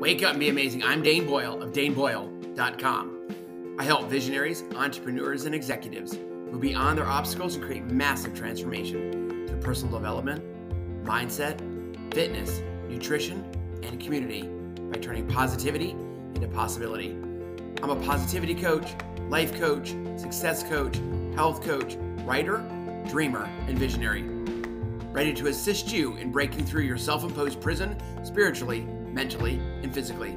Wake up and be amazing. I'm Dane Boyle of DaneBoyle.com. I help visionaries, entrepreneurs, and executives move beyond their obstacles and create massive transformation through personal development, mindset, fitness, nutrition, and community by turning positivity into possibility. I'm a positivity coach, life coach, success coach, health coach, writer, dreamer, and visionary. Ready to assist you in breaking through your self imposed prison spiritually, mentally, and physically.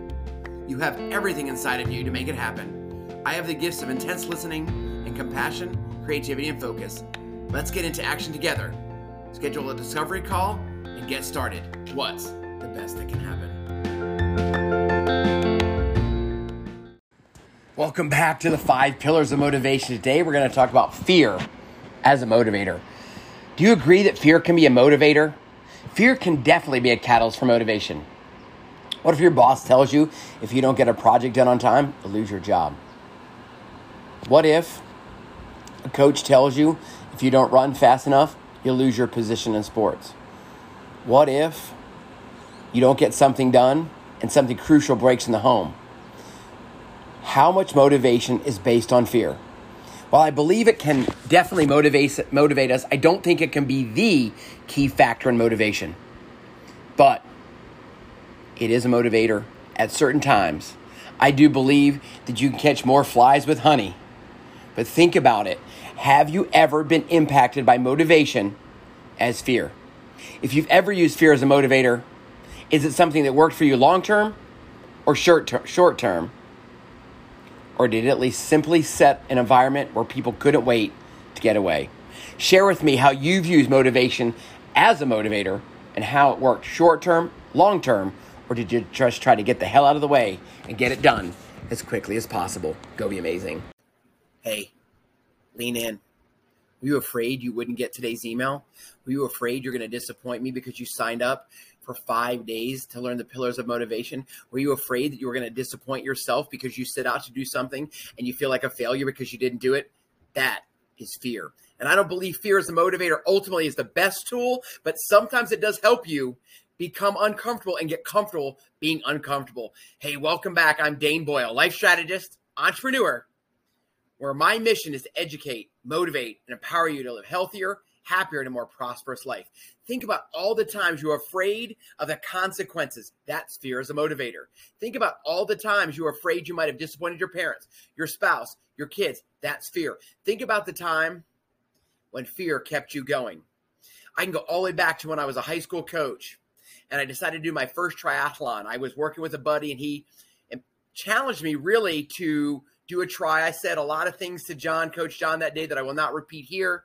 You have everything inside of you to make it happen. I have the gifts of intense listening and compassion, creativity, and focus. Let's get into action together. Schedule a discovery call and get started. What's the best that can happen? Welcome back to the five pillars of motivation. Today we're going to talk about fear as a motivator. Do you agree that fear can be a motivator? Fear can definitely be a catalyst for motivation. What if your boss tells you if you don't get a project done on time, you'll lose your job? What if a coach tells you if you don't run fast enough, you'll lose your position in sports? What if you don't get something done and something crucial breaks in the home? how much motivation is based on fear. While I believe it can definitely motivate, motivate us, I don't think it can be the key factor in motivation. But it is a motivator at certain times. I do believe that you can catch more flies with honey. But think about it. Have you ever been impacted by motivation as fear? If you've ever used fear as a motivator, is it something that worked for you long term or short term? or did it at least simply set an environment where people couldn't wait to get away? Share with me how you've used motivation as a motivator and how it worked short term, long term, or did you just try to get the hell out of the way and get it done as quickly as possible? Go be amazing. Hey, lean in. Were you afraid you wouldn't get today's email? Were you afraid you're going to disappoint me because you signed up for five days to learn the pillars of motivation? Were you afraid that you were going to disappoint yourself because you set out to do something and you feel like a failure because you didn't do it? That is fear. And I don't believe fear as a motivator ultimately is the best tool, but sometimes it does help you become uncomfortable and get comfortable being uncomfortable. Hey, welcome back. I'm Dane Boyle, life strategist, entrepreneur, where my mission is to educate, motivate, and empower you to live healthier happier and a more prosperous life. Think about all the times you're afraid of the consequences. That's fear as a motivator. Think about all the times you're afraid you might have disappointed your parents, your spouse, your kids. That's fear. Think about the time when fear kept you going. I can go all the way back to when I was a high school coach and I decided to do my first triathlon. I was working with a buddy and he challenged me really to do a try. I said a lot of things to John, Coach John, that day that I will not repeat here.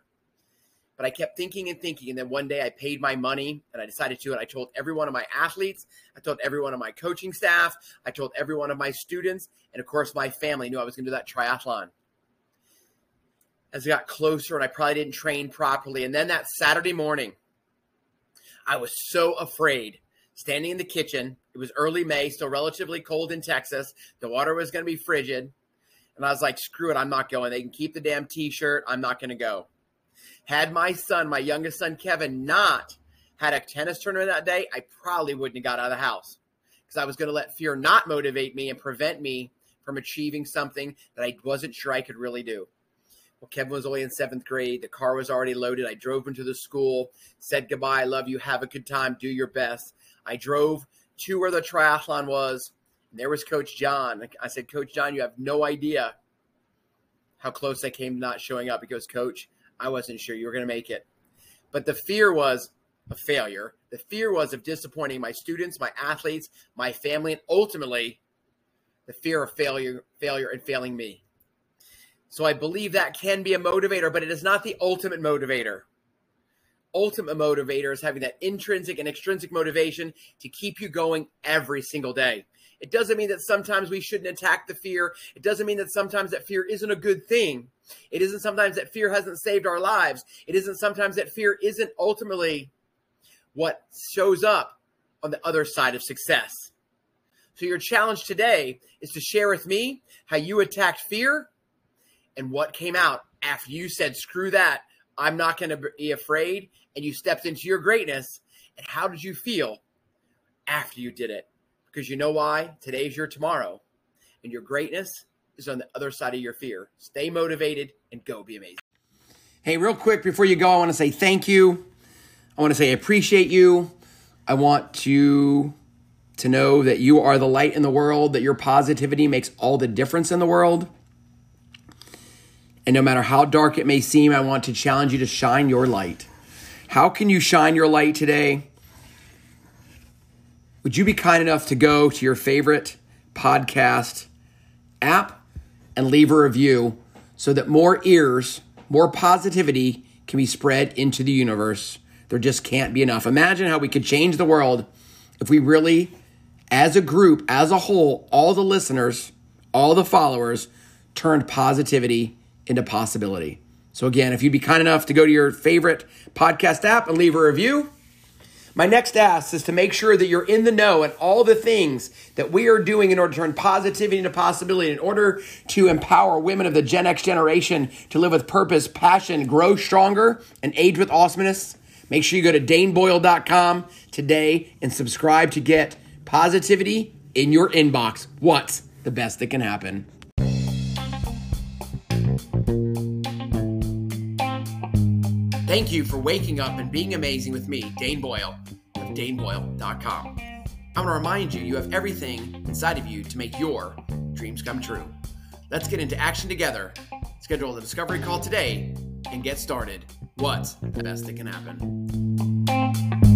But I kept thinking and thinking. And then one day I paid my money and I decided to. And I told every one of my athletes, I told every one of my coaching staff, I told every one of my students, and of course, my family knew I was going to do that triathlon. As it got closer, and I probably didn't train properly. And then that Saturday morning, I was so afraid standing in the kitchen. It was early May, still relatively cold in Texas. The water was going to be frigid. And I was like, screw it, I'm not going. They can keep the damn t shirt. I'm not going to go. Had my son, my youngest son Kevin, not had a tennis tournament that day, I probably wouldn't have got out of the house because I was going to let fear not motivate me and prevent me from achieving something that I wasn't sure I could really do. Well, Kevin was only in seventh grade. The car was already loaded. I drove him to the school, said goodbye, I love you, have a good time, do your best. I drove to where the triathlon was, and there was Coach John. I said, Coach John, you have no idea how close I came to not showing up. He goes, Coach, I wasn't sure you were going to make it. But the fear was a failure. The fear was of disappointing my students, my athletes, my family, and ultimately the fear of failure, failure and failing me. So I believe that can be a motivator, but it is not the ultimate motivator. Ultimate motivator is having that intrinsic and extrinsic motivation to keep you going every single day. It doesn't mean that sometimes we shouldn't attack the fear. It doesn't mean that sometimes that fear isn't a good thing. It isn't sometimes that fear hasn't saved our lives. It isn't sometimes that fear isn't ultimately what shows up on the other side of success. So, your challenge today is to share with me how you attacked fear and what came out after you said, screw that, I'm not going to be afraid, and you stepped into your greatness. And how did you feel after you did it? Because you know why? Today's your tomorrow, and your greatness is on the other side of your fear. Stay motivated and go be amazing. Hey, real quick before you go, I want to say thank you. I want to say I appreciate you. I want you to know that you are the light in the world, that your positivity makes all the difference in the world. And no matter how dark it may seem, I want to challenge you to shine your light. How can you shine your light today? Would you be kind enough to go to your favorite podcast app and leave a review so that more ears, more positivity can be spread into the universe? There just can't be enough. Imagine how we could change the world if we really, as a group, as a whole, all the listeners, all the followers, turned positivity into possibility. So, again, if you'd be kind enough to go to your favorite podcast app and leave a review, my next ask is to make sure that you're in the know and all the things that we are doing in order to turn positivity into possibility, in order to empower women of the Gen X generation to live with purpose, passion, grow stronger, and age with awesomeness. Make sure you go to daneboyle.com today and subscribe to get positivity in your inbox. What's the best that can happen? Thank you for waking up and being amazing with me, Dane Boyle of daneboyle.com. I want to remind you, you have everything inside of you to make your dreams come true. Let's get into action together. Schedule the discovery call today and get started. What's the best that can happen?